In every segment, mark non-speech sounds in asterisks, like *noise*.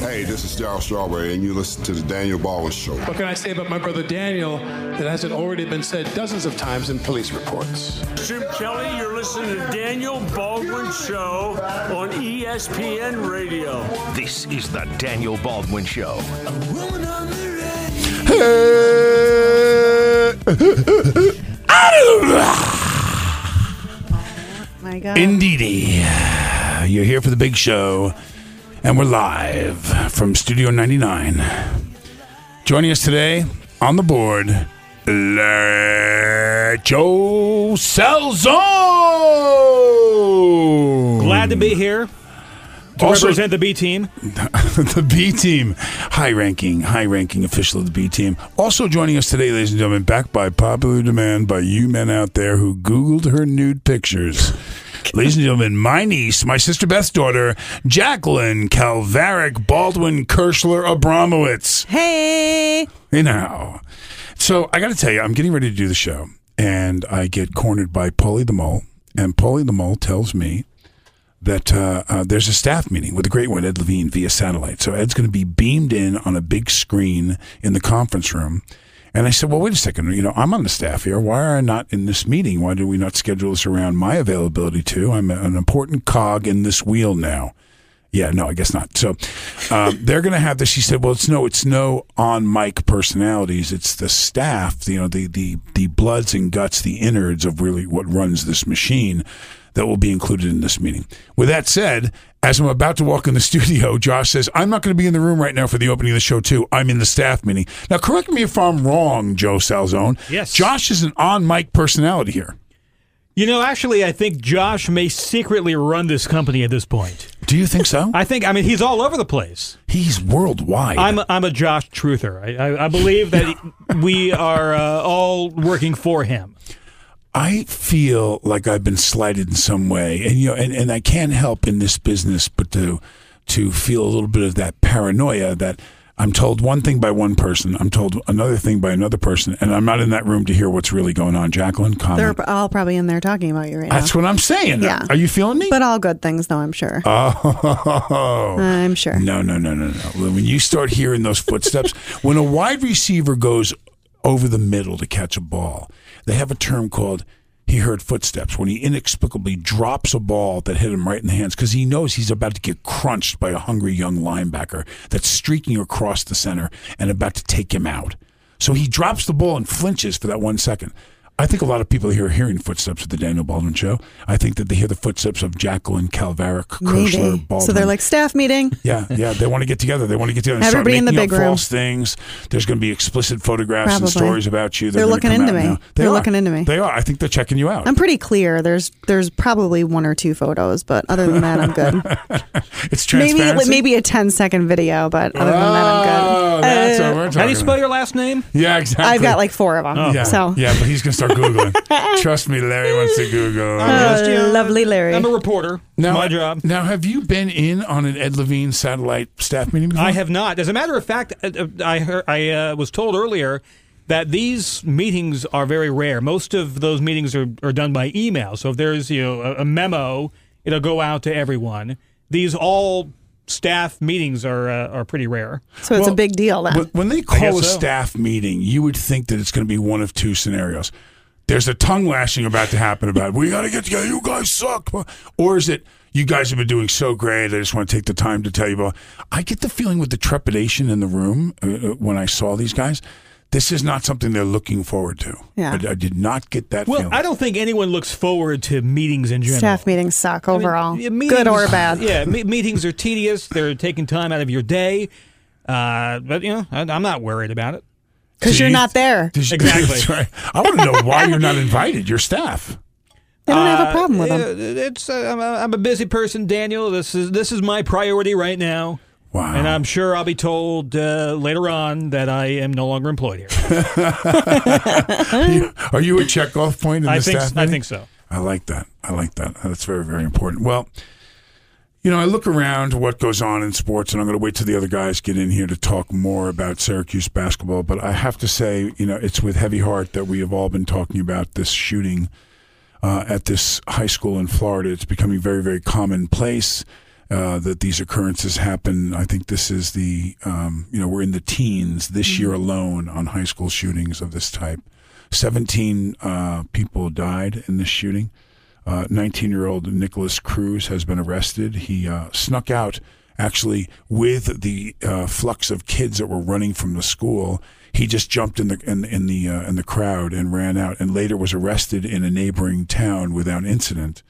Hey, this is Darryl Strawberry, and you listen to the Daniel Baldwin Show. What can I say about my brother Daniel that hasn't already been said dozens of times in police reports? Jim Kelly, you're listening to Daniel Baldwin Show on ESPN Radio. This is the Daniel Baldwin Show. Hey. My God. Indeedy. You're here for the big show, and we're live from Studio 99. Joining us today on the board, Joe Salzone. Glad to be here to Also- represent the B team. *laughs* the B team, high ranking, high ranking official of the B team. Also joining us today, ladies and gentlemen, backed by popular demand by you men out there who Googled her nude pictures. Ladies and gentlemen, my niece, my sister Beth's daughter, Jacqueline Calvaric Baldwin Kirschler Abramowitz. Hey. You know. So I got to tell you, I'm getting ready to do the show, and I get cornered by Paulie the Mole, and Paulie the Mole tells me that uh, uh, there's a staff meeting with the great one, Ed Levine, via satellite. So Ed's going to be beamed in on a big screen in the conference room. And I said, well, wait a second. You know, I'm on the staff here. Why are I not in this meeting? Why do we not schedule this around my availability too? I'm an important cog in this wheel now. Yeah, no, I guess not. So um, *laughs* they're going to have this. She said, "Well, it's no, it's no on mic personalities. It's the staff. You know, the the the bloods and guts, the innards of really what runs this machine that will be included in this meeting." With that said, as I'm about to walk in the studio, Josh says, "I'm not going to be in the room right now for the opening of the show. Too, I'm in the staff meeting." Now, correct me if I'm wrong, Joe Salzone. Yes. Josh is an on mic personality here. You know, actually, I think Josh may secretly run this company at this point. Do you think so? I think, I mean, he's all over the place. He's worldwide. I'm a, I'm a Josh truther. I, I, I believe that *laughs* we are uh, all working for him. I feel like I've been slighted in some way, and you know, and, and I can't help in this business but to to feel a little bit of that paranoia that I'm told one thing by one person, I'm told another thing by another person, and I'm not in that room to hear what's really going on. Jacqueline, comment. They're all probably in there talking about you right now. That's what I'm saying. Yeah. Are you feeling me? But all good things, though, I'm sure. oh. I'm sure. No, no, no, no, no. When you start hearing those footsteps, when a wide receiver goes over the middle to catch a ball, they have a term called he heard footsteps when he inexplicably drops a ball that hit him right in the hands because he knows he's about to get crunched by a hungry young linebacker that's streaking across the center and about to take him out. So he drops the ball and flinches for that one second. I think a lot of people here are hearing footsteps at the Daniel Baldwin show. I think that they hear the footsteps of Jacqueline Calvaric, Kirschler, Maybe. Baldwin. So they're like staff meeting. *laughs* Yeah, yeah, they want to get together. They want to get together. And start Everybody in the big up room. False things. There's going to be explicit photographs and stories about you. They're gonna looking into me. now. They They're are. looking into me. They are. I think they're checking you out. I'm pretty clear. There's there's probably one or two photos, but other than that, I'm good. *laughs* it's maybe transparency. maybe a 10 second video, but other than that, I'm Oh, good. that's Uh, what we're How do you talking spell your last name? Yeah, exactly. I've got like four of them. yeah, So yeah, but he's going to start googling. *laughs* Trust me, Larry wants to Google. Just, you lovely Larry. I'm a reporter. now, My job. Now, have you been in on an Ed Levine satellite staff meeting before? I have not. As a matter of fact, uh, uh, I heard, I uh, was told earlier that these meetings are very rare. Most of those meetings are, are done by email. So if there's you know a, a memo, it'll go out to everyone. These all staff meetings are uh, are pretty rare. so it's Well, a big deal then. When- When they call a so. staff meeting, you would think that it's going to be one of two scenarios. There's a tongue lashing about to happen about we got to get together. You guys suck, or is it you guys have been doing so great? I just want to take the time to tell you about. I get the feeling with the trepidation in the room uh, uh, when I saw these guys. This is not something they're looking forward to. Yeah. I, I did not get that Well, feeling. I don't think anyone looks forward to meetings in general. Staff meetings suck I mean, overall, yeah, meetings- good or bad. Yeah, me- meetings are tedious. They're taking time out of your day. Uh, but you know, I, I'm not worried about it. Because you're not there. *laughs* Does- Exactly. That's right. I want to know why you're not invited. Your staff. They don't have a Uh, problem with them. It's uh, I'm, a, I'm a busy person, Daniel. This is this is my priority right now. Wow. And I'm sure I'll be told uh, later on that I am no longer employed here. Are *laughs* you, are you a checkoff point in I the think staff I meeting? think so. I like that. I like that. That's very, very important. Well, you know, I look around what goes on in sports, and I'm going to wait till the other guys get in here to talk more about Syracuse basketball. But I have to say, you know, it's with heavy heart that we have all been talking about this shooting uh, at this high school in Florida. It's becoming very, very commonplace. uh, that these occurrences happen. I think this is the, um, you know, we're in the teens this year alone on high school shootings of this type. 17 uh, people died in this shooting. 19 year old Nikolas Cruz has been arrested. He uh, snuck out actually with the uh, flux of kids that were running from the school. He just jumped in the in, in the uh, in the crowd and ran out, and later was arrested in a neighboring town without incident.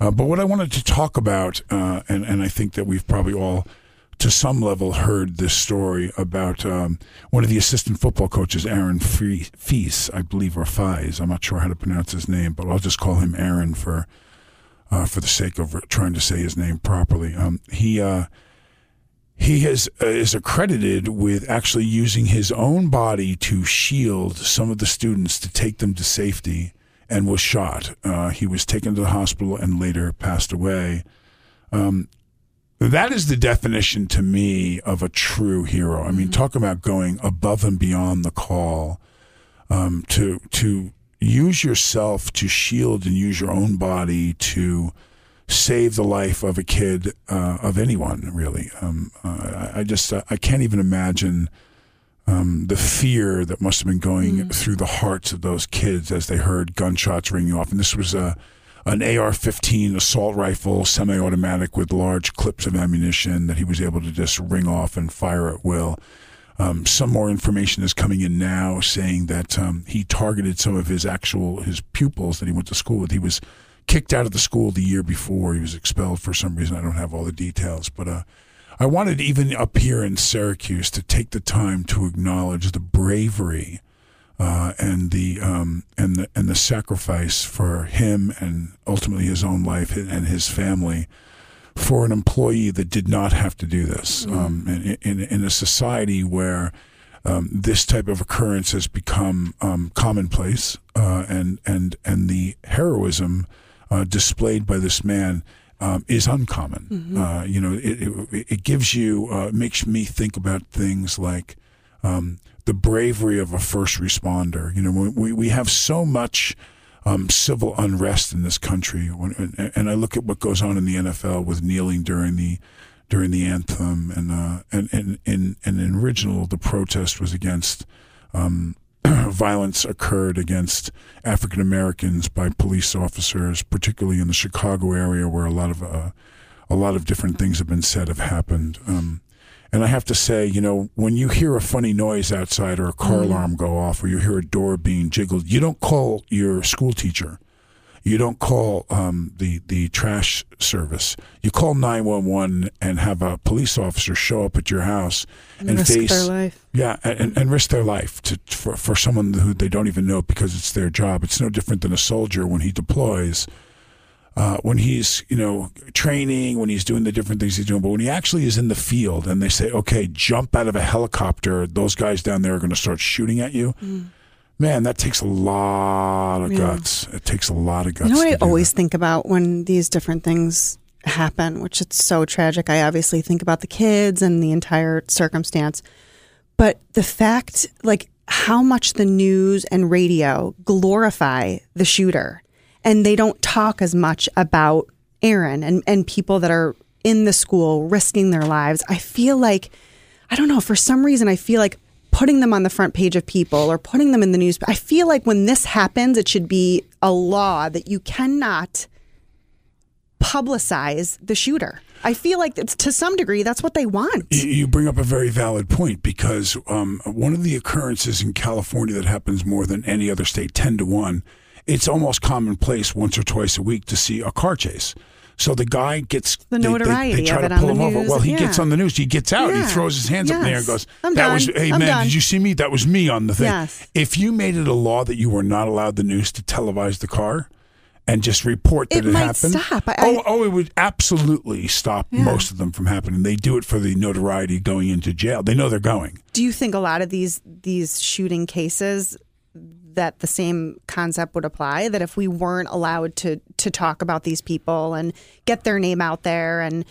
Uh, but what I wanted to talk about, uh, and and I think that we've probably all, to some level, heard this story about um, one of the assistant football coaches, Aaron Fee- Fees, I believe, or Fies. I'm not sure how to pronounce his name, but I'll just call him Aaron for uh, for the sake of trying to say his name properly. Um, he uh, he has uh, is accredited with actually using his own body to shield some of the students to take them to safety, and was shot. Uh, he was taken to the hospital and later passed away. Um, that is the definition to me of a true hero. I mean, talk about going above and beyond the call um, to to use yourself to shield and use your own body to save the life of a kid uh, of anyone really. Um, uh, I, just uh, I can't even imagine um, the fear that must have been going through the hearts of those kids as they heard gunshots ringing off. And this was a an AR-15 assault rifle, semi-automatic with large clips of ammunition that he was able to just ring off and fire at will. Um, some more information is coming in now saying that um, he targeted some of his actual his pupils that he went to school with. He was kicked out of the school the year before. He was expelled for some reason. I don't have all the details, but uh, I wanted even up here in Syracuse to take the time to acknowledge the bravery uh, and the um, and the and the sacrifice for him and ultimately his own life and his family for an employee that did not have to do this. Um, in, in in a society where um, this type of occurrence has become um, commonplace uh, and and and the heroism uh, displayed by this man um, is uncommon. Uh, you know, it, it, it gives you uh, makes me think about things like um, the bravery of a first responder. You know, we- we have so much um, civil unrest in this country, when, and, I look at what goes on in the NFL with kneeling during the during the anthem, and uh, and and and and in original the protest was against um, *clears throat* violence occurred against African Americans by police officers, particularly in the Chicago area, where a lot of uh, a lot of different things have been said have happened. Um, and I have to say, you know, when you hear a funny noise outside or a car alarm go off or you hear a door being jiggled, you don't call your school teacher. You don't call um, the the trash service. You call nine one one and have a police officer show up at your house and, risk face their life. yeah, and, and risk their life to for, for someone who they don't even know because it's their job. It's no different than a soldier when he deploys. Uh, when he's you know training, when he's doing the different things he's doing, but when he actually is in the field and they say, "Okay, jump out of a helicopter," those guys down there are going to start shooting at you. Man, that takes a lot of Yeah. guts. It takes a lot of guts. You know what I always that. think about when these different things happen, which it's so tragic. I obviously think about the kids and the entire circumstance, but the fact, like how much the news and radio glorify the shooter, and they don't talk as much about Aaron and and people that are in the school risking their lives. I feel like I don't know, for some reason I feel like putting them on the front page of people or putting them in the news. I feel like when this happens, it should be a law that you cannot publicize the shooter. I feel like it's, to some degree that's what they want. You- bring up a very valid point because um, one of the occurrences in California that happens more than any other state, 10 to 1, it's almost commonplace once or twice a week to see a car chase. So the guy gets The they- they- notoriety They, try of it to pull him over. news, Well, he yeah. gets on the news. He gets out. Yeah. He throws his hands up in the air and goes, I'm "That done. was hey I'm man, done." did you see me? That was me on the thing." Yes. If you made it a law that you were not allowed the news to televise the car and just report that It it, might happened, stop. I- oh, oh, it would absolutely stop most of them from happening. They do it for the notoriety going into jail. They know they're going. Do you think a lot of these these shooting cases that the same concept would apply that if we weren't allowed to to talk about these people and get their name out there and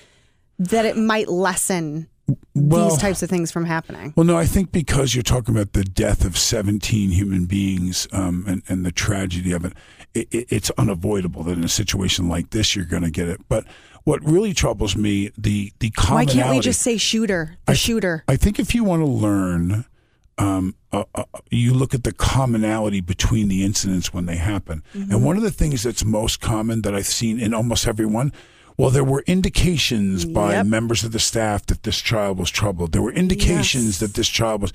that it might lessen Well- these types of things from happening? Well, no, I think because you're talking about the death of 17 human beings um, and, and the tragedy of it, it, it, it's unavoidable that in a situation like this you're going to get it. But what really troubles me the the Why can't we just say shooter? The shooter. I think if you want to learn, um, uh, uh, you look at the commonality between the incidents when they happen. Mm-hmm. And one of the things that's most common that I've seen in almost everyone, well, there were indications by members of the staff that this child was troubled. There were indications Yes. that this child was.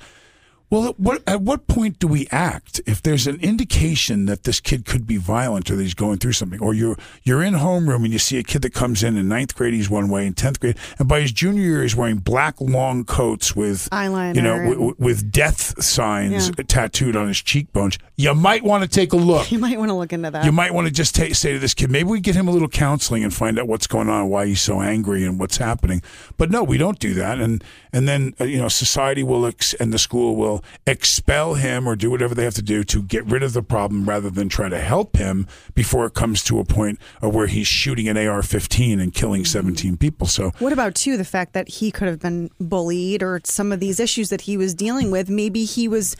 Well, at what at what point do we act if there's an indication that this kid could be violent or that he's going through something, or you're you're in homeroom and you see a kid that comes in in ninth grade he's one way, in tenth grade, and by his junior year he's wearing black long coats with Eyeliner you know, and- w- with death signs Yeah. tattooed on his cheekbones. You might want to take a look. You might want to look into that. You might want to just ta say to this kid, maybe we get him a little counseling and find out what's going on, why he's so angry, and what's happening. But no, we don't do that, and and then uh, you know, society will ex- and the school will expel him or do whatever they have to do to get rid of the problem, rather than try to help him before it comes to a point of where he's shooting an AR-15 and killing mm-hmm. 17 people. So What about too the fact that he could have been bullied or some of these issues that he was dealing with? Maybe he was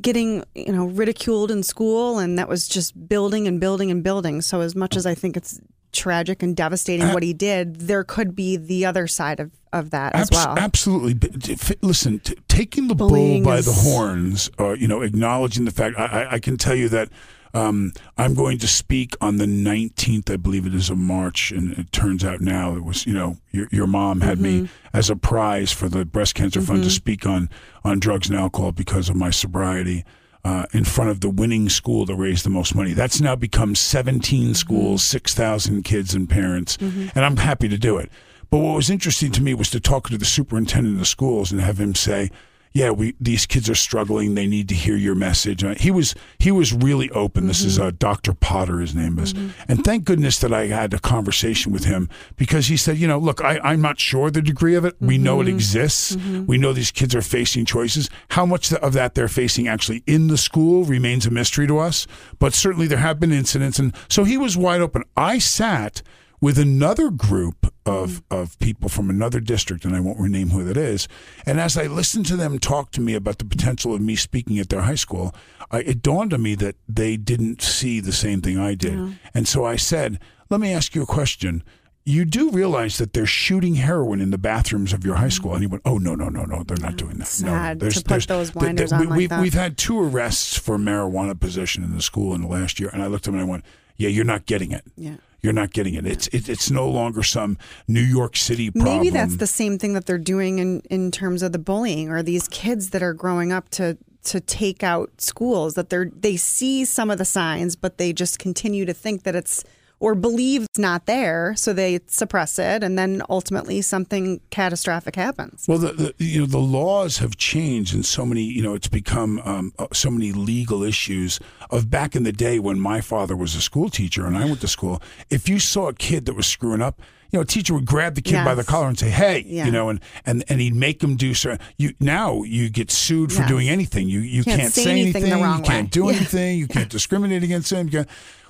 getting you know ridiculed in school, and that was just building and building and building. So as much as I think it's tragic and devastating what he did, there could be the other side of of that as Abs- well. Absolutely. But t- f- listen, t- taking the Bullying bull by is- the horns, or you know, acknowledging the fact. I, I, I can tell you that um, I'm going to speak on the 19th, I believe it is, of March, and it turns out now it was, you know, your, your mom had Mm-hmm. me as a prize for the breast cancer fund to speak on on drugs and alcohol because of my sobriety. Uh, in front of the winning school to raise the most money. That's now become 17 schools, 6,000 kids and parents, and I'm happy to do it. But what was interesting to me was to talk to the superintendent of the schools and have him say, "Yeah, we these kids are struggling. They need to hear your message." Uh, he was he was really open. This is uh, Dr. Potter, his name is, and thank goodness that I had a conversation with him because he said, "You know, look, I, I'm not sure the degree of it. We know it exists. We know these kids are facing choices. How much of that they're facing actually in the school remains a mystery to us. But certainly there have been incidents, and so he was wide open. I sat." With another group of, of people from another district, and I won't rename who that is. And as I listened to them talk to me about the potential of me speaking at their high school, I, it dawned on me that they didn't see the same thing I did. And so I said, Let me ask you a question. You do realize that they're shooting heroin in the bathrooms of your high school, and he went, "Oh no, no, no, no, they're not doing that. Sad no, to put those th- th- blinders we, on like we've, that. We've had two arrests for marijuana possession in the school in the last year, and I looked at him and I went, "Yeah, you're not getting it. Yeah. You're not getting it. It's it, it's no longer some New York City problem. Maybe that's the same thing that they're doing in, in terms of the bullying or these kids that are growing up to to take out schools that they're they see some of the signs but they just continue to think that it's or believe it's not there so they suppress it and then ultimately something catastrophic happens. Well, the, the you know the laws have changed and so many. You know, it's become um, uh, so many legal issues of back in the day when my father was a school teacher and I went to school. If you saw a kid that was screwing up, you know, a teacher would grab the kid by the collar and say, "Hey," Yeah. you know, and and and he'd make him do so. You now you get sued for Yes. doing anything. You you Can't can't, say anything the anything. wrong you can't do *laughs* Yeah. anything. You can't discriminate against him.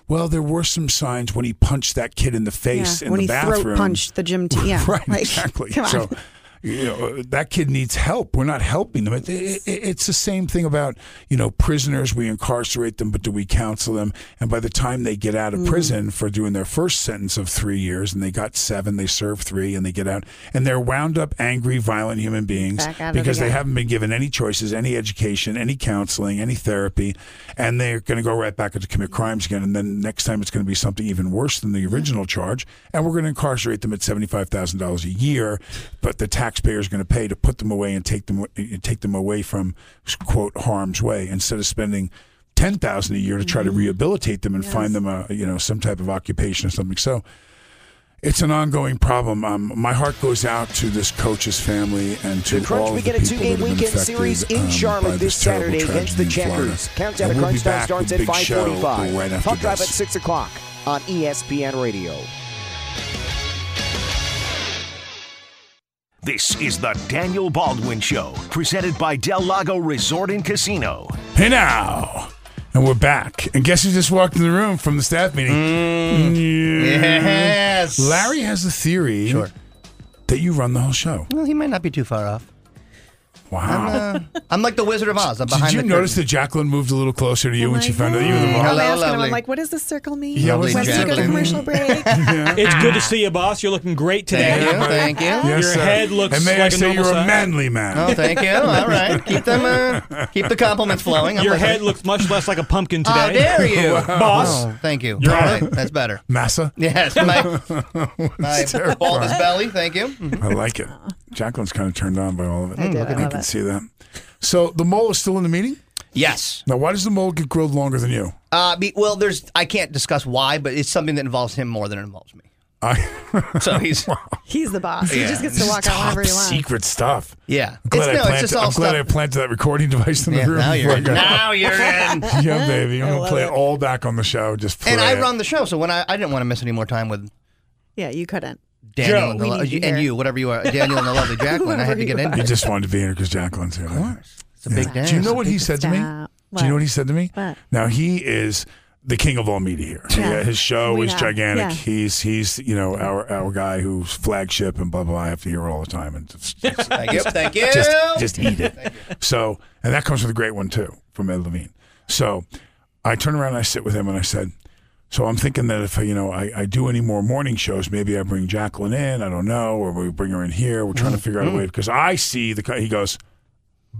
Well, there were some signs when he punched that kid in the face in when the he bathroom. throat punched the gym team. *laughs* Yeah, right, like, exactly. *laughs* Come on. So, you know, that kid needs help. We're not helping them. It, it, it- it's the same thing about you know prisoners. We incarcerate them, but do we counsel them? And by the time they get out of Mm. prison for doing their first sentence of three years, and they got seven, they serve three, and they get out, and they're wound up, angry, violent human beings Back at it because they haven't been given any choices, any education, any counseling, any therapy, and they're going to go right back to commit crimes again. And then next time it's going to be something even worse than the original charge, and we're going to incarcerate them at seventy five thousand dollars a year, but the taxpayer is going to pay to put them away and take them take them away from quote harm's way instead of spending. Ten thousand a year to try to rehabilitate them and find them a you know some type of occupation or something. So it's an ongoing problem. Um, my heart goes out to this coach's family and to The Crunch all of a two-game that have been weekend series in um, Charlotte this Saturday against the tragedy in Florida. Checkers. Countdown to crunch time starts at Big Show 5:45. right after Talk Drive at six o'clock on ESPN Radio. This is the Daniel Baldwin Show, presented by Del Lago Resort and Casino. Hey now. And we're back. And guess who just walked in the room from the staff meeting? Mm. Yes. Larry has a theory Sure. that you run the whole show. Well, he might not be too far off. Wow. I'm, uh, I'm like the Wizard of Oz. I'm behind Did you the notice that Jacqueline moved a little closer to you I'm when she like, found out you were the "Hey." boss? I'm asking him. I'm like, what does this circle mean? Yeah, Lovely when do you go to commercial break? *laughs* It's good to see you, boss. You're looking great today. Thank you, thank you. Yes, Your sir. head looks And may like I a say normal you're a manly man. Oh, thank you. All *laughs* right, keep them, uh, keep the compliments flowing. I'm Your like- head looks much less like a pumpkin today. How dare you, *laughs* Boss. Oh, thank you. You're All on right, that's better. Massa? Yes, my my baldest belly. Thank you. I like it. Jacqueline's kind of turned on by all of it. I did. I I love can see that. So the mole is still in the meeting? Yes. Now, why does the mole get grilled longer than you? Uh, be, well, there's I can't discuss why, but it's something that involves him more than it involves me. I, *laughs* So he's *laughs* He's the boss. He Yeah. just gets to walk out top whenever he wants. secret stuff. yeah. I'm glad, it's, I, no, it's planted, just all I'm glad I planted that recording device in the Yeah, room. now you're *laughs* before in. I got- Now you're in. yeah, baby. I'm going to love play it. it all back on the show. Just play And I it. run the show, so when I, I didn't want to miss any more time with Yeah, you couldn't. Daniel Joe, and, the, lo- you and you, whatever you are, Daniel and the lovely *laughs* Jacqueline. I had to get Whoever in. You just wanted to be here because Jacqueline's here. Of course. It's a big day. Do you know what he said to me? Stop. Do you know What? what he said to me? What? Now he is the king of all media here. Yeah. Yeah, his show We is know. gigantic. Yeah. He's he's you know our our guy who's flagship and blah blah. blah. I have to hear all the time and just *laughs* just, Thank you. Thank you. just, just eat it. So and that comes with a great one too from Ed Levine. So I turn around and I sit with him and I said. So I'm thinking that if you know I, I do any more morning shows, maybe I bring Jacqueline in. I don't know, or we bring her in here. We're trying to mm. figure out a mm. way because I see the. He goes,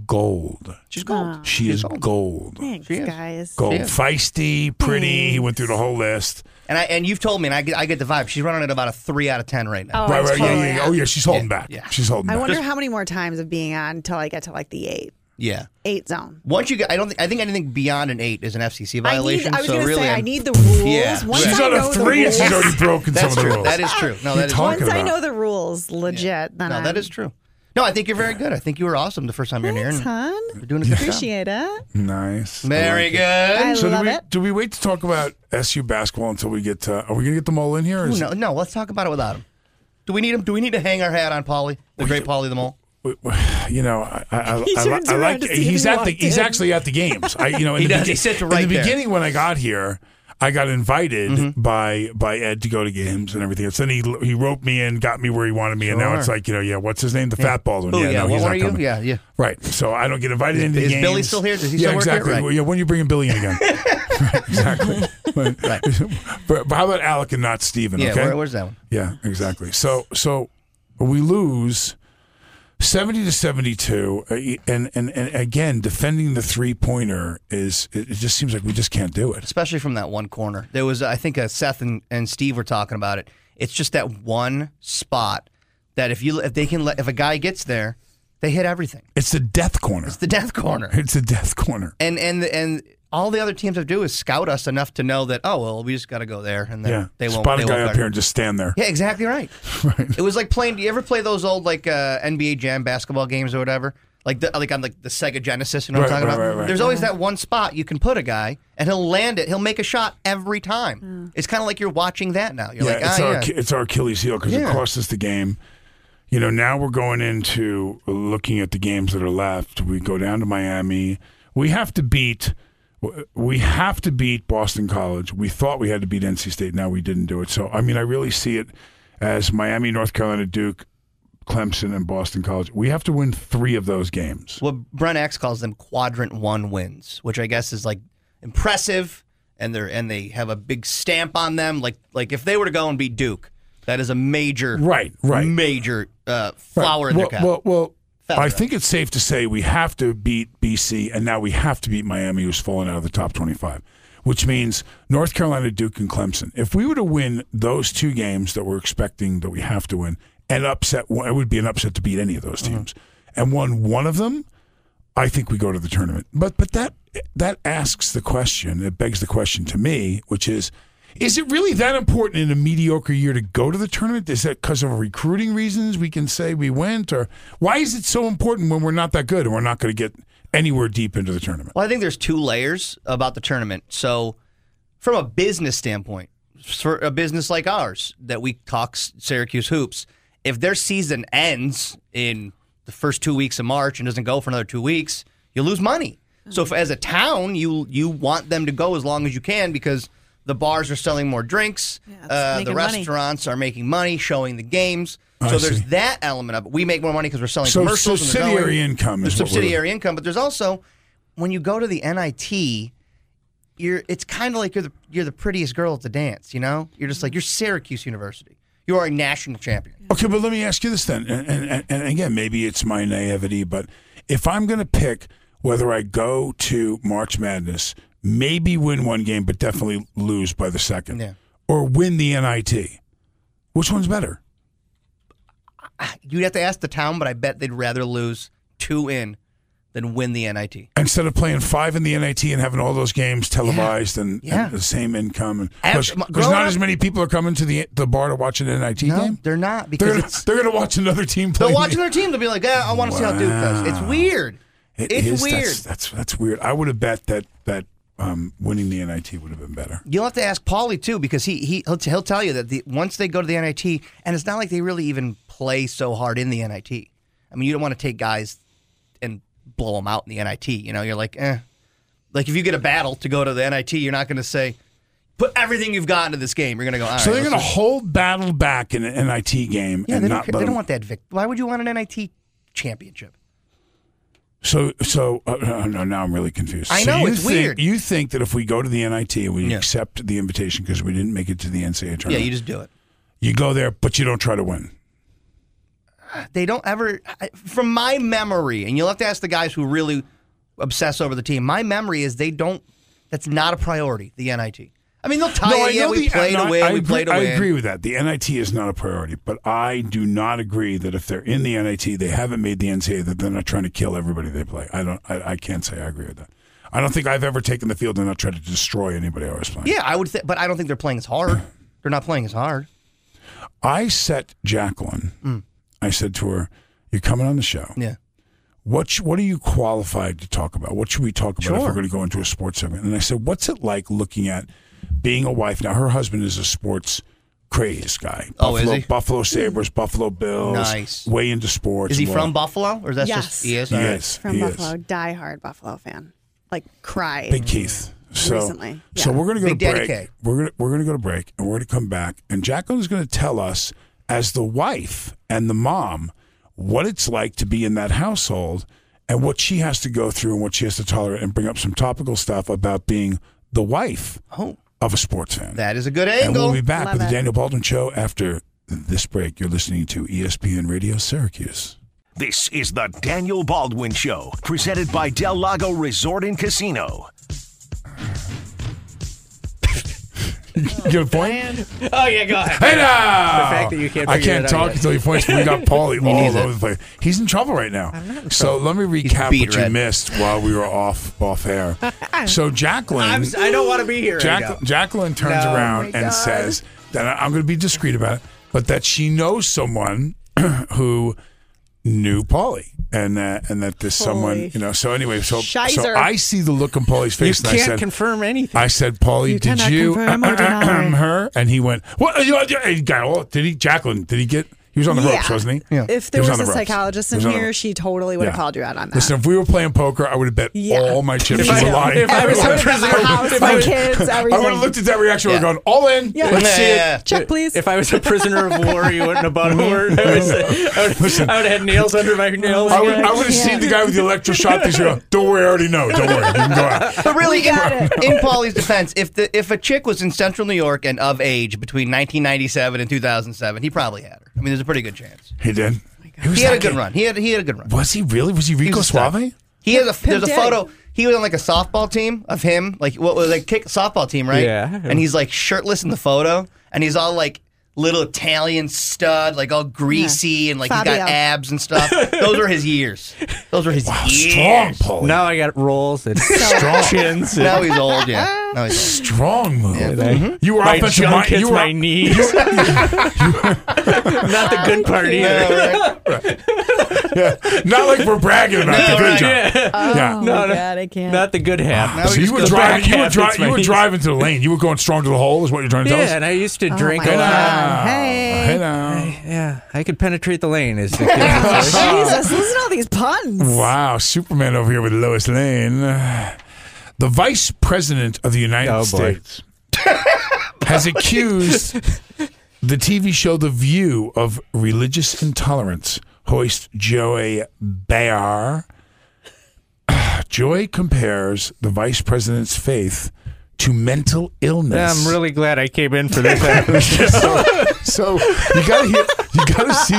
gold. She's gold. She is gold. gold. Thanks, She is. guys. Gold, Yeah. feisty, pretty. He went through the whole list. And I and you've told me, and I get I get the vibe. She's running at about a three out of ten right now. Oh, right, right, yeah, totally yeah, yeah. am. Oh, yeah, she's holding Yeah, back. yeah. She's holding back. I back. wonder how many more times of being on until I get to like the eight, Yeah. eight zone. Once you get, I don't. Think, I think anything beyond an eight is an FCC I violation. need. I was so going to really, say I I'm- need the rules. Yeah. Once she's I on know a three and she's already broken some That's of the true. rules. That is true. No, that is talking Once I know the rules, legit. Then no, I'm, that is true. No, I think you're very good. I think you were awesome the first time you're here. Thanks, and hon. You're doing a good job. Appreciate it. Nice. Very like it. good. I So do we, it. do we wait to talk about SU basketball until we get to, are we going to get the mole in here? Or Ooh, no, no. Let's talk about it without him. Do we need him? Do we need to hang our hat on Paulie, the great Paulie the Mole? You know, I, I, *laughs* He I, I like to see if he's at the walked he's actually at the games. I you *laughs* know in He the does. He sits in the beginning when I got here. I got invited Mm-hmm. by by Ed to go to games and everything. So then he he roped me in, got me where he wanted me, and now it's like you know, yeah, what's his name, the fat bald one. Oh yeah, yeah. no, what he's one not are you? Yeah, yeah. Right. So I don't get invited into the is games. Billy still here? Does he yeah, still work here? exactly. Right. Well, yeah, when you bring Billy in again. *laughs* right, exactly. But, Right. but, but how about Alec and not Steven? Yeah. okay? Where, where's that one? Yeah, exactly. So so we lose 70 to 72 uh, and and, and again defending the three-pointer is it, just seems like we just can't do it. Especially from that one corner. There was, I think, uh, Seth and, and Steve were talking about it. It's just that one spot that if you if they can let if a guy gets there, they hit everything. It's the death corner. It's the death corner. It's a death corner. And and and all the other teams have to do is scout us enough to know that oh well we just got to go there and then Yeah. they won't. Spot they a guy won't up here and just stand there. Yeah, exactly right. *laughs* right. It was like playing. Do you ever play those old like uh, NBA Jam basketball games or whatever? Like the, like on like the Sega Genesis, you know what I'm talking right, about? right, right. There's always that one spot you can put a guy and he'll land it. He'll make a shot every time. It's kind of like you're watching that now. You're yeah, like, it's ah, our yeah. it's our Achilles heel because it Yeah. cost us the game. You know, now we're going into looking at the games that are left. We go down to Miami. We have to beat. We have to beat Boston College. We thought we had to beat NC State. Now we didn't do it. So I mean, I really see it as Miami, North Carolina, Duke, Clemson, and Boston College. We have to win three of those games. Well, Brent Axe calls them quadrant one wins, which I guess is like impressive, and they're and they have a big stamp on them. Like like if they were to go and beat Duke, that is a major Right, right. major uh, flower in well, their cap. Well, well. I think it's safe to say we have to beat BC, and now we have to beat Miami, who's fallen out of the top 25, which means North Carolina, Duke, and Clemson. If we were to win those two games that we're expecting that we have to win, and upset, it would be an upset to beat any of those mm-hmm. teams, and won one of them, I think we go to the tournament. But but that that asks the question. It begs the question to me, which is. Is it really that important in a mediocre year to go to the tournament? Is that because of recruiting reasons we can say we went? Or why is it so important when we're not that good and we're not going to get anywhere deep into the tournament? Well, I think there's two layers about the tournament. So, from a business standpoint, for a business like ours that we talk Syracuse hoops, if their season ends in the first two weeks of March and doesn't go for another two weeks, you lose money. So, if, as a town, you you want them to go as long as you can because the bars are selling more drinks, it's uh, the making money. restaurants are making money, showing the games. I So there's see. that element of it. We make more money because we're selling So commercials. and they're subsidiary going- income There's is what we're- subsidiary income, but there's also when you go to the NIT, you're it's kind of like you're the you're the prettiest girl at the dance. You know, you're just like you're Syracuse University. You are a national champion. Okay, but let me ask you this then, and, and, and again, maybe it's my naivety, but if I'm going to pick whether I go to March Madness, maybe win one game, but definitely lose by the second, Yeah. or win the NIT, which one's better? You'd have to ask the town, but I bet they'd rather lose two in than win the NIT. Instead of playing five in the NIT and having all those games televised and, Yeah. and the same income, and because not up- as many people are coming to the the bar to watch an NIT No, game. they're not They're because they're gonna watch another team play. they'll watch their team. They'll be like, yeah, I want to see how Duke does. It's weird. It it's is- weird. That's, that's that's weird. I would have bet that that um, winning the NIT would have been better. You'll have to ask Paulie too because he he he'll, he'll tell you that the, once they go to the NIT, and it's not like they really even play so hard in the NIT. I mean, you don't want to take guys and blow them out in the NIT. You know, you're like, eh. Like if you get a battle to go to the NIT, you're not going to say, put everything you've got into this game. You're going to go. All so right, they're going to hold battle back in an NIT game Yeah, and they not don't, let they don't want that vic. Why would you want an NIT championship? So so uh, uh, no, now I'm really confused. I So know, you it's think, weird. You think that if we go to the NIT and we Yeah. accept the invitation because we didn't make it to the NCAA tournament, Yeah, you just do it. you go there, but you don't try to win. *sighs* They don't ever, I- from my memory, and you'll have to ask the guys who really obsess over the team. My memory is they don't. That's not a priority. The NIT. I mean, they'll tie No, you, I yeah, we the- play no, to win, I we agree, play to I agree with that. The NIT is not a priority, but I do not agree that if they're in the NIT, they haven't made the NCAA, that they're not trying to kill everybody they play. I don't. I, I can't say I agree with that. I don't think I've ever taken the field and not tried to destroy anybody I was playing. Yeah, I would, th- but I don't think they're playing as hard. *clears throat* They're not playing as hard. I set Jacqueline. Mm. I said to her, "You're coming on the show. Yeah. What sh- what are you qualified to talk about? What should we talk about if we're going to go into a sports segment?" And I said, "What's it like looking at being a wife?" Now, her husband is a sports craze guy. Oh, is Buffalo, he? Buffalo Sabres, Buffalo Bills. Nice. Way into sports. Is he and from Buffalo, or is that Yes. just he is? He All right. is. From he Buffalo, is. diehard Buffalo fan. Like cry. Big Keith. So, Recently, so we're going to go Big to Daddy break. K. We're going to we're going to go to break, and we're going to come back. And Jacqueline is going to tell us, as the wife and the mom, what it's like to be in that household, and what she has to go through, and what she has to tolerate, and bring up some topical stuff about being the wife Oh, of a sports fan. that is a good angle. and we'll be back Love with the. Daniel Baldwin Show after this break. You're listening to ESPN Radio Syracuse. This is the Daniel Baldwin Show, presented by Del Lago Resort and Casino. You get a point? Oh yeah, go ahead. Hey now! The fact that you can't I figure can't it out talk yet. until you point. We got *laughs* Paulie all needs over the place. He's in trouble right now. So let me recap beat what you red. missed while we were off off air. *laughs* So Jacqueline, I'm, si don't want to be here. Jack, right. Jacqueline turns No. around Oh and says that I- I'm going to be discreet about it, but that she knows someone *clears throat* who knew Paulie. And that, and that this someone, you know. So anyway, so, so I see the look on Paulie's You face, and I can't said, confirm anything. I said, Paulie, You did you confirm or *clears throat* deny. *clears throat* her? And he went, what? You know, he got, oh, did he, Jacqueline, did he get, he was on the Yeah. ropes, wasn't he? Yeah. If there He was, on a ropes. psychologist in was here, she totally would have Yeah. called you out on that. Listen, if we were playing poker, I would have bet Yeah. all my chips If on I- if I was I a would my prisoner- house, if my I was- kids, I would have looked at that reaction. Yeah. We're all in. Yeah. Let's see it. Yeah. Check, please. If I was a prisoner of war, you wouldn't have bought a word. *laughs* I would, say, I would, Listen. I would have had nails under my nails. I would, I would have Yeah. seen the guy with the electric electroshock. He's going, don't worry, I already know. Don't worry, you can go out. *laughs* But really, We in, it. in Paulie's defense, if the if a chick was in Central New York and of age between 1997 and 2007, he probably had her. I mean, there's a pretty good chance. He did. was He had that a good kid? run. He had he had a good run. Was he really? Was he He Rico was a star. Suave? He has a there's a photo. He was on like a softball team of him, like what was like kick softball team, right? Yeah. And he's like shirtless in the photo, and he's all like little Italian stud, like all greasy, and like he's Fabio. got abs and stuff. *laughs* Those were his years. Those were his Wow, years. strong, Paulie. Now I got rolls and Strong. chins. and Now he's old. Yeah. *laughs* Now he's old. Strong move. Mm-hmm. You were my offensive junk mind. hits You were, my knees. *laughs* Not the good part either. not like we're bragging about the good right. job. oh Yeah. my No, no. God, I can't. Not the good half. Now So he you just were goes driving. You were, half, dri- it's my you were knees. driving to the lane. You were going strong to the hole. Is what you're trying to tell Yeah, us? and I used to Oh drink my a lot. God. Hey. Hey now. Yeah, I could penetrate the lane. Is the kids would say. Jesus, listen to all these puns. Wow, Superman over here with Lois Lane. The vice president of the United Oh. States has accused the TV show The View of Religious Intolerance host Joy Behar. *sighs* Joy compares the vice president's faith to mental illness. Yeah, I'm really glad I came in for this. *laughs* I was just so so you gotta hear, you gotta see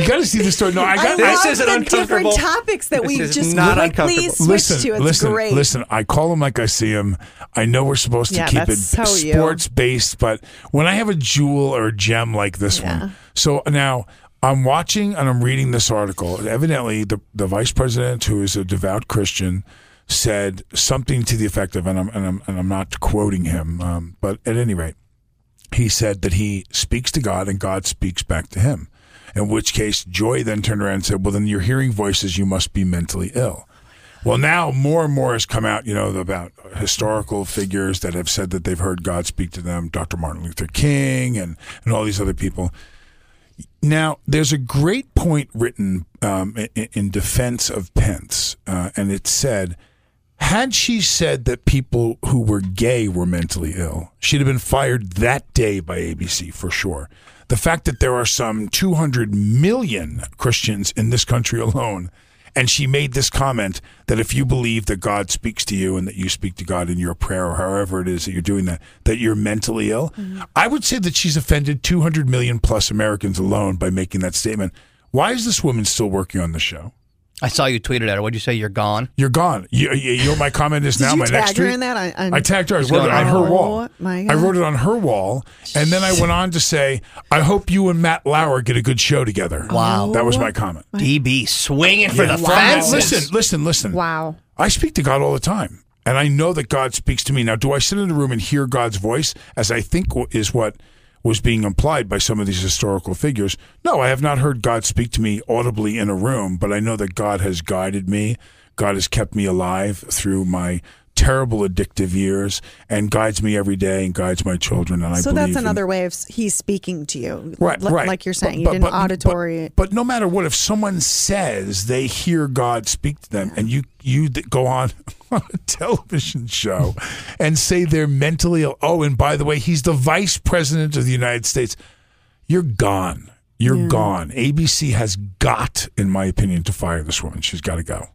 you gotta see the story. No, I got This love is an the uncomfortable- different topics that this we is just not quickly uncomfortable. switched listen, to. It's listen, great. listen. I call him like I see him. I know we're supposed to Yeah, keep it that's so you. sports based, but when I have a jewel or a gem like this Yeah. one, so now I'm watching and I'm reading this article. Evidently, the the vice president, who is a devout Christian, said something to the effect of, and I'm and I'm, and I'm not quoting him, um, but at any rate, he said that he speaks to God and God speaks back to him. In which case, Joy then turned around and said, "Well, then you're hearing voices. You must be mentally ill." Well, now more and more has come out, you know, about historical figures that have said that they've heard God speak to them, Dr. Martin Luther King and, and all these other people. Now, there's a great point written um, in, in defense of Pence, uh, and it said, had she said that people who were gay were mentally ill, she'd have been fired that day by ABC for sure. The fact that there are some 200 million Christians in this country alone, and she made this comment that if you believe that God speaks to you and that you speak to God in your prayer or however it is that you're doing that, that you're mentally ill, mm-hmm. I would say that she's offended 200 million plus Americans alone by making that statement. Why is this woman still working on the show? I saw you tweeted at her. What'd you say? You're gone. You're gone. You, you, you know what my comment is Did now. you my tag next her tweet. in that? I- I- I tagged her. I Who's wrote it on on? her oh, wall. Oh, my I wrote it on her wall, and then I went on to say, "I hope you and Matt Lauer get a good show together." Wow. Oh, that was my comment. DB swinging for Yeah. the Wow. fences. Listen, listen, listen. Wow. I speak to God all the time, and I know that God speaks to me. Now, do I sit in a room and hear God's voice, as I think is what was being implied by some of these historical figures? No, I have not heard God speak to me audibly in a room, but I know that God has guided me. God has kept me alive through my terrible addictive years and guides me every day and guides my children. And I So that's in- another way of he's speaking to you, Right, Li- right. Like you're saying, But- you but- did but- an auditory. But, no matter what, if someone says they hear God speak to them, and you you go on *laughs* on a television show and say they're mentally ill. Oh, and by the way, he's the vice president of the United States. You're gone. You're gone. ABC has got, in my opinion, to fire this woman. She's got to go.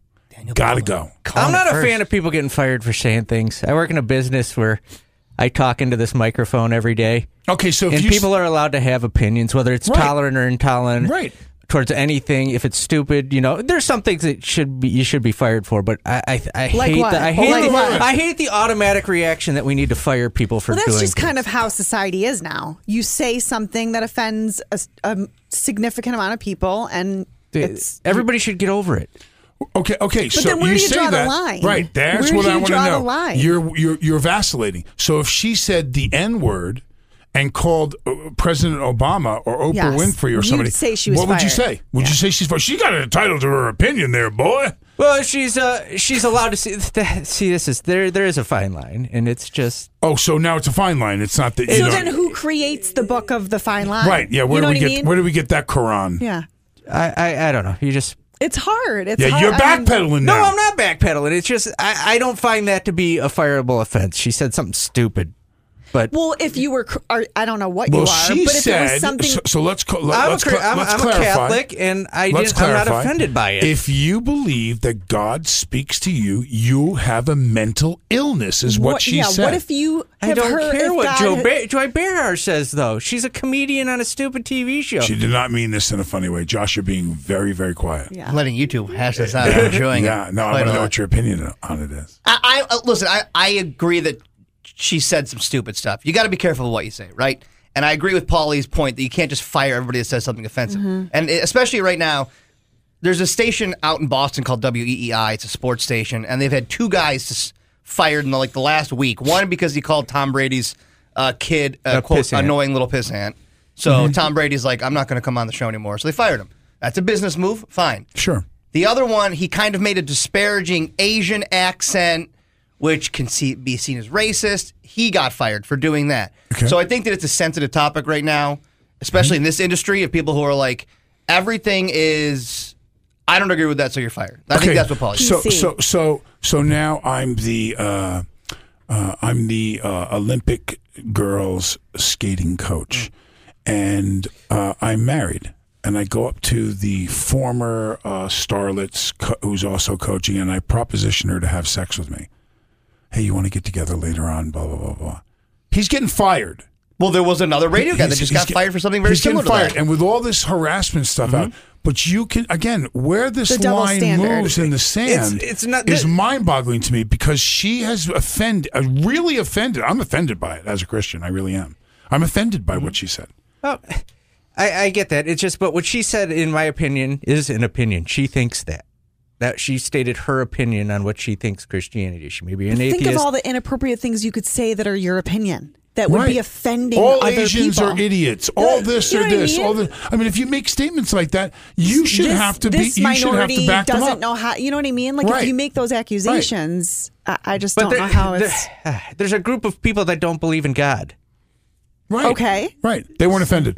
Got to go. I'm not a fan of people getting fired for saying things. I work in a business where I talk into this microphone every day. Okay, so if and you people are allowed to have opinions, whether it's Right. tolerant or intolerant, Right. towards anything. If it's stupid, you know, there's some things that should be you should be fired for. But I, I, I Like hate what? the I Well, hate like the, what? I hate the automatic reaction that we need to fire people for Well, that's doing. just kind of how society is now. You say something that offends a significant amount of people, and it's everybody should get over it. Okay, okay. so then where you do you say draw the that, line? right? That's Where what do I you want to draw the know. line? You're you're you're vacillating. So if she said the N word and called uh, President Obama or Oprah Yes. Winfrey or You'd somebody, say she was what would you say? Would you say she's fired? She got an entitled to her opinion, there, boy. Well, she's uh she's allowed to see *laughs* see this is there there is a fine line, and it's just Oh, so now it's a fine line. It's not that you so know. then who creates the book of the fine line? right? Yeah. Where you know do we what get? I mean? Where do we get that Quran? yeah, I, I I don't know. You just it's hard. It's Yeah, hard. you're I mean, backpedaling no. I'm not backpedaling. It's just I, I don't find that to be a fireable offense. She said something stupid, but Well, if you were, or, I don't know what Well, you are, she but if it said. was something, so, so let's co- let, I'm, a, let's, cra- cla- I'm, let's I'm a. Catholic, and I Let's didn't, I'm not offended by it. If you believe that God speaks to you, you have a mental illness, is what, she yeah, said. what if you I don't heard care what God Joe had- ba- Joy Behar says, though. She's a comedian on a stupid TV show. She did not mean this in a funny way. Josh, you're being very, very quiet. Yeah. I'm letting you two hash this out. I'm enjoying Yeah, it. no, I want to know lot. what your opinion on it is. I, I uh, listen. I, I agree that she said some stupid stuff. You got to be careful of what you say, right? And I agree with Paulie's point that you can't just fire everybody that says something offensive. Mm-hmm. And especially right now, there's a station out in Boston called WEEI. It's a sports station, and they've had two guys s- fired in the, like the last week. One because he called Tom Brady's uh, kid a A quote pissant. annoying little pissant. So mm-hmm. Tom Brady's like, I'm not going to come on the show anymore. So they fired him. That's a business move. Fine. Sure. The other one, he kind of made a disparaging Asian accent, which can see, be seen as racist. He got fired for doing that. Okay. So I think that it's a sensitive topic right now, especially in this industry of people who are like, everything is. I don't agree with that, so you're fired. I think that's what Paul So, so, so, so now I'm the uh, uh, I'm the uh, Olympic girls skating coach, and uh, I'm married. And I go up to the former uh, starlet's co- who's also coaching, and I proposition her to have sex with me. Hey, you want to get together later on? Blah blah blah blah. He's getting fired. Well, there was another radio guy that just got get- fired for something very he's getting similar to fired. that. Mm-hmm. And with all this harassment stuff out, but you can again where this The line standard. moves in the sand It's- it's not- is mind-boggling to me because she has offended, uh, really offended. I'm offended by it as a Christian. I really am. I'm offended by Mm-hmm. what she said. Oh, *laughs* I, I get that. It's just, but what she said, in my opinion, is an opinion. She thinks that. That she stated her opinion on what she thinks Christianity is. She may be an atheist. Think of all the inappropriate things you could say that are your opinion that would be offending All other Asians people. are idiots. All this you or know what I this. mean? All the. I mean, if you make statements like that, you should this, have to be. This You should have minority to back them doesn't up. know how. You know what I mean? Like Right. if you make those accusations, I, I just don't there- know how *laughs* there- it's. *sighs* there's a group of people that don't believe in God. Right. Okay. Right. They weren't offended.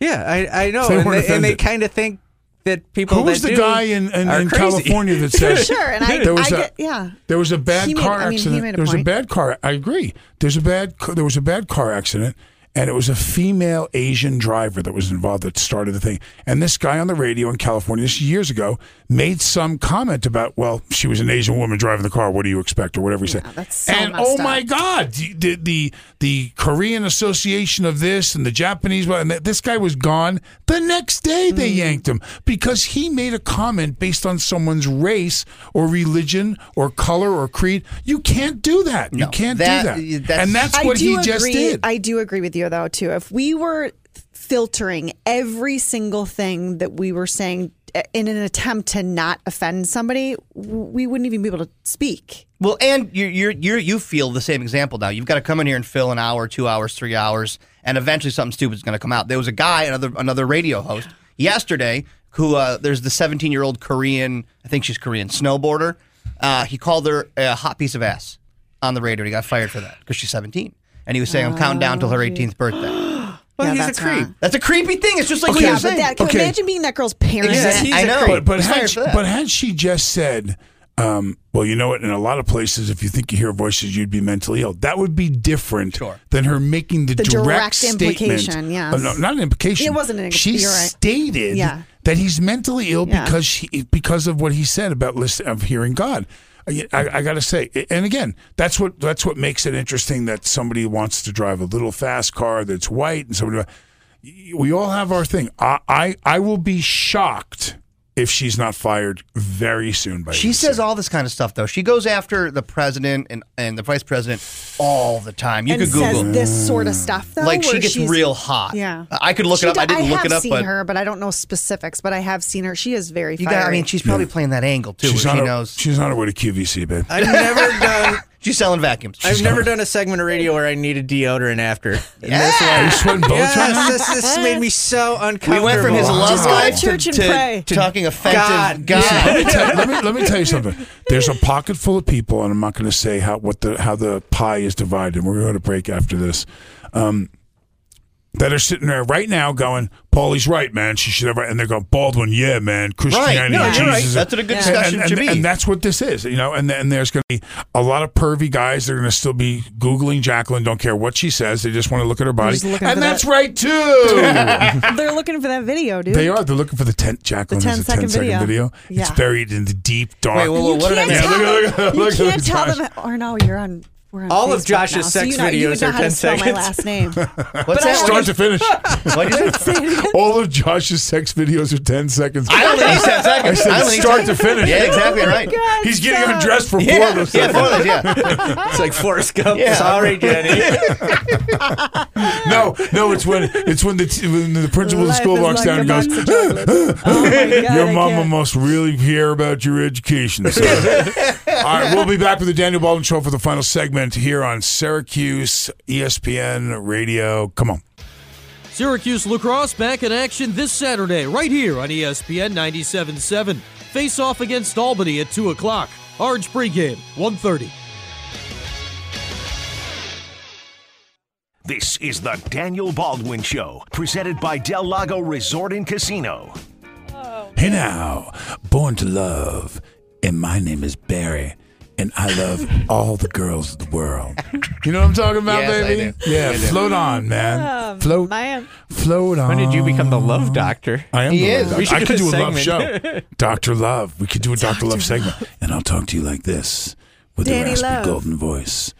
Yeah, I, I know, They and they, and they kind of think that people. Who was that the guy in, in, in. California that said *laughs* Sure, and I- there was I a get- yeah. there was a bad He made- car I mean, he accident. made a there was a bad car. I agree. There's a bad there was a bad car accident, and it was a female Asian driver that was involved that started the thing. And this guy on the radio in California, this years ago, made some comment about, well, she was an Asian woman driving the car. What do you expect, or whatever he said. that's so and oh up. my God, the, the the Korean Association of this and the Japanese one, and this guy was gone the next day. They Mm. yanked him because he made a comment based on someone's race or religion or color or creed. You can't do that. you can't that- do that. that's- and that's what he agree, just did. I do agree with you though too. If we were filtering every single thing that we were saying uh, in an attempt to not offend somebody, we wouldn't even be able to speak. Well, and you you you you feel the same example now. You've got to come in here and fill an hour, two hours, three hours, and eventually something stupid is going to come out. There was a guy, another another radio host yesterday, who uh, there's the 17 year old Korean, I think she's Korean snowboarder. Uh, he called her a hot piece of ass on the radio. He got fired for that because she's 17, and he was saying, "I'm counting down till her 18th birthday." *gasps* Well, Yeah, he's that's a creep. wrong. That's a creepy thing. It's just like Okay. what yeah, you're but saying. that, can Okay. imagine being that girl's parent. Exactly. He's I a know. creep. but but He's had, she, for that. but had she just said, um, well, you know what? In a lot of places, if you think you hear voices, you'd be mentally ill. That would be different Sure. than her making the, The direct statement. implication, yes. Uh, no, not an implication. It wasn't an- She you're right. stated Yeah. that he's mentally ill Yeah. because she because of what he said about list of hearing God. I, I, got to say, and again, that's what that's what makes it interesting that somebody wants to drive a little fast car that's white, and somebody. We all have our thing. I I, I will be shocked if she's not fired very soon. By She ABC. says all this kind of stuff though. She goes after the president and, and the vice president all the time. You and could Google says this sort of stuff though. like she gets real hot. Yeah, I could look She it up. do- I didn't look have it up, seen but her, but I don't know specifics. But I have seen her. She is very. you got. I mean, she's probably playing that angle too. she's where on she her, knows she's on her way to QVC, babe. I've never done. *laughs* she's selling vacuums. I've never done a segment of radio where I needed deodorant after. And this Are you one, sweating bullets right now? yes, this, this made me so uncomfortable. we uncomfortable. went from his love Just go to life to, church and to pray. talking offensive God. God. let, me tell, let me let me tell you something. There's a pocket full of people, and I'm not going to say how what the how the pie is divided. We're going to to break after this. Um, that are sitting there right now going, Paulie's right, man. She should have. And they're going, Baldwin, yeah, man. Christianity, No, and you're right. Jesus. That's what a good And- discussion and, should and, be. And that's what this is, you know. And and there's going to be a lot of pervy guys. They're going to still be googling Jacqueline. Don't care what she says. They just want to look at her body, and that's that- right too. They're looking for that video, dude. They are. They're looking for the 10 Jacqueline The has a 10 10 second second video. video. It's buried in the deep dark. Wait, whoa, whoa, You what did I can't miss? tell Yeah, look, them. look, you can't tell them. Or no, you're on. We're on All of Josh's now, so sex you know, you videos know are how to 10 spell seconds. My last name. *laughs* What's But that? Start to finish. *laughs* What'd you say? All of Josh's sex videos are 10 seconds. I only need 10 I seconds. said I only need start to finish. Yeah, exactly right. Oh God, He's getting stop. undressed for four Yeah, of those. yeah, four of those, yeah. *laughs* It's like Forrest Gump. Yeah. Sorry, Jenny. No, no, it's when it's when the when the principal of the Life school is walks like down a and goes, box of chocolates. *gasps* Oh my God, Your I mama can't. must really care about your education. son." All right, we'll be back with the Daniel Baldwin Show for the final segment here on Syracuse ESPN Radio. Come on. Syracuse lacrosse back in action this Saturday, right here on ESPN 97.7. Face off against Albany at 2 o'clock. Orange pregame, 1.30. This is the Daniel Baldwin Show, presented by Del Lago Resort and Casino. Hey now, born to love, and my name is Barry. And I love all the girls of the world. *laughs* You know what I'm talking about, Yes, I baby? do. Yeah, I do. float on, man. float, man. float on. When did you become the love doctor? I am. He the is. love We doctor. I should could do do a a love show. *laughs* Doctor Love. We could do a Doctor Love segment, and I'll talk to you like this with Danny a raspy Love. golden voice.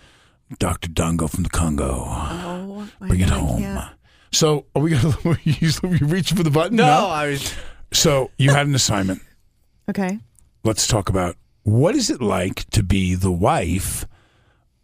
Doctor Dongo from the Congo. Oh, my Bring it God, I home. can't. So, are we gonna *laughs* you, you reaching for the button? No, I was. So you had an assignment. Okay. Let's talk about what is it like to be the wife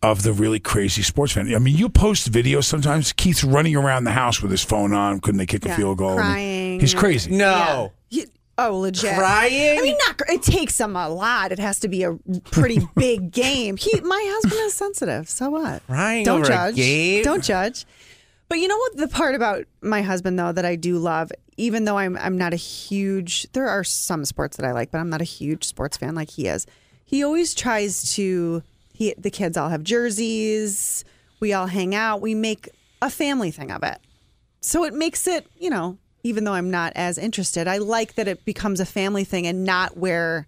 of the really crazy sports fan. I mean, you post videos sometimes. Keith's running around the house with his phone on. Couldn't they kick a Yeah, field goal? crying. He's crazy. No. You- oh, legit. Crying? I mean, not. cr- It takes him a lot. It has to be a pretty *laughs* big game. He, my husband is sensitive. So what? Crying Don't over a judge. game? Don't judge. But you know what? The part about my husband, though, that I do love, even though I'm I'm not a huge. There are some sports that I like, but I'm not a huge sports fan like he is. He always tries to. He the kids all have jerseys. We all hang out. We make a family thing of it. So it makes it, you know, even though I'm not as interested, I like that it becomes a family thing and not where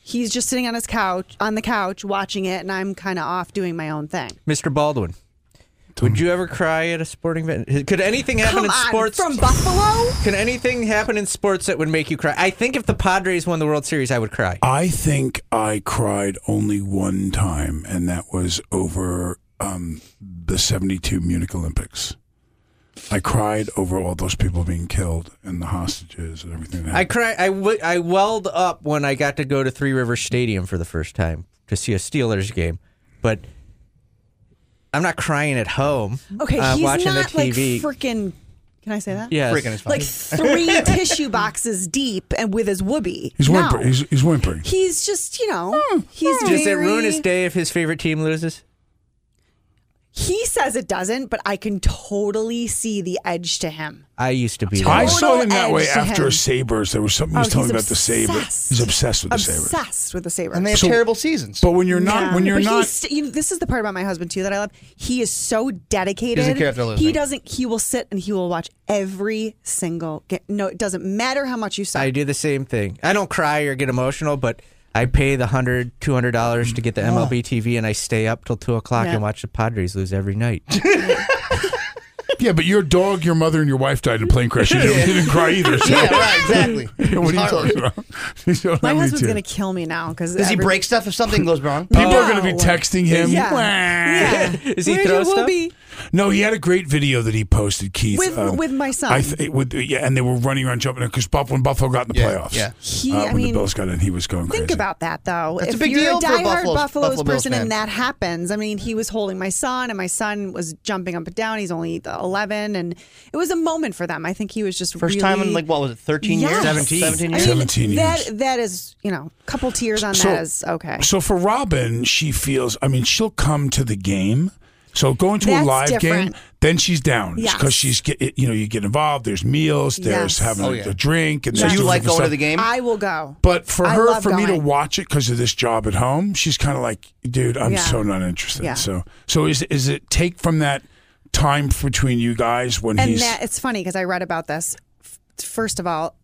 he's just sitting on his couch on the couch watching it and I'm kind of off doing my own thing. Mr. Baldwin. Would you ever cry at a sporting event? Could anything happen Come in on, sports from Buffalo? Can anything happen in sports that would make you cry? I think if the Padres won the World Series, I would cry. I think I cried only one time, and that was over um, the 72 Munich Olympics. I cried over all those people being killed and the hostages and everything. That I happened. cry. I, w- I welled up when I got to go to Three Rivers Stadium for the first time to see a Steelers game, but I'm not crying at home. Okay, uh, he's watching not the TV. like freaking can I say that? Yes. Freaking is fine. Like three *laughs* tissue boxes deep and with his whoopee. He's, no. whimper- he's, he's whimpering. He's just, you know, he's Does it very, ruin his day if his favorite team loses? He says it doesn't, but I can totally see the edge to him. I used to be. I way. saw him that edge way to after him. Sabres. There was something he oh, was Oh, telling about the Sabres. obsessed. He's obsessed with the Sabres. Obsessed with the Sabres. and they have So- terrible seasons. But when you're not, Yeah. when you're But not, he's, you know, this is the part about my husband too that I love. He is so dedicated. He doesn't care if they're losing. He doesn't. He will sit and he will watch every single. Game. No, it doesn't matter how much you suck. I do the same thing. I don't cry or get emotional, but I pay the hundred, two hundred dollars to get the MLB TV, and I stay up till two o'clock Yeah. and watch the Padres lose every night. *laughs* yeah, but your dog, your mother, and your wife died in a plane crash. You didn't, you *laughs* didn't cry either. So. yeah, right, exactly. *laughs* what are you talking about? You don't my have any husband's tears. gonna kill me now because Does he break stuff if something goes wrong? People are going to be No. texting him. Yeah. Yeah. Is he Where's throw your stuff? whoopee? No, he had a great video that he posted, Keith, um, With- with my son. I th- with, yeah, and they were running around jumping because Buffalo, when Buffalo got in the Yeah, playoffs. yeah. He, uh, I when mean, the Bills got in, he was going crazy. Think crazy. about that though. That's a if big you're deal a for a diehard Buffalo- Buffalo's Buffalo Bills person fan. and that happens, I mean, he was holding my son, and my son was jumping up and down. He's only 11, and it was a moment for them. I think he was just First really, time in like what was it, thirteen years? Yes. 17. I mean, 17 years. That that is, you know, a couple tears on So- that is okay. So for Robin, she feels. I mean, she'll come to the game. So going to a live different. game, then she's down Yes. because she's get. You know, you get involved. There's meals. There's Yes. having Oh, a, yeah. a drink. And So you like going to the game? I will go. But for I her, love for me to watch it because of this job at home, she's kind of like, dude, I'm Yeah. so not interested. Yeah. So, so is is it take from that time between you guys when And he's that it's funny because I read about this. First of all,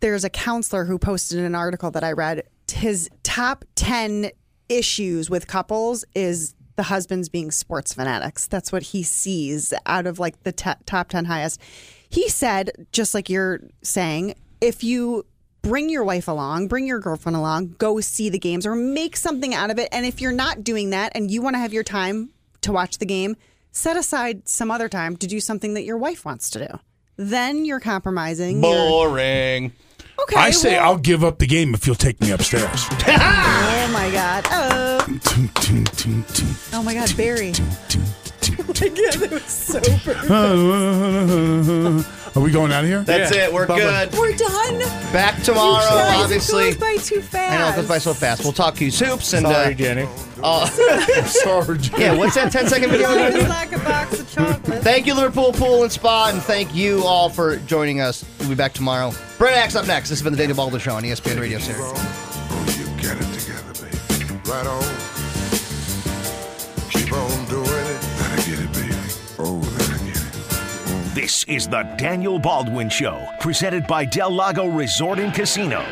there's a counselor who posted an article that I read. His top 10 issues with couples is the husbands being sports fanatics. That's what he sees out of like the te- top 10 highest. He said, just like you're saying, if you bring your wife along, bring your girlfriend along, go see the games or make something out of it. And if you're not doing that and you want to have your time to watch the game, set aside some other time to do something that your wife wants to do. Then you're compromising. Boring. Okay. I say well- I'll give up the game if you'll take me upstairs. *laughs* Oh my god. Oh. Oh my god, Barry. My god, that was so perfect. Are we going out of here? That's it. We're good. We're done. Back tomorrow, You guys, obviously. It goes by too fast. I know it goes by so fast. We'll talk to you soups and Sorry, uh, Jenny. *laughs* Sorry, *laughs* Jim. yeah. What's that 10 second video? we're gonna do? It's like a box of chocolate. Thank you, Liverpool Pool and Spa, and thank you all for joining us. We'll be back tomorrow. Brent Axe up next. This has been the Daniel Baldwin Show on ESPN Radio Series. Oh, you get it together, baby. Right on. This is the Daniel Baldwin Show, presented by Del Lago Resort and Casino.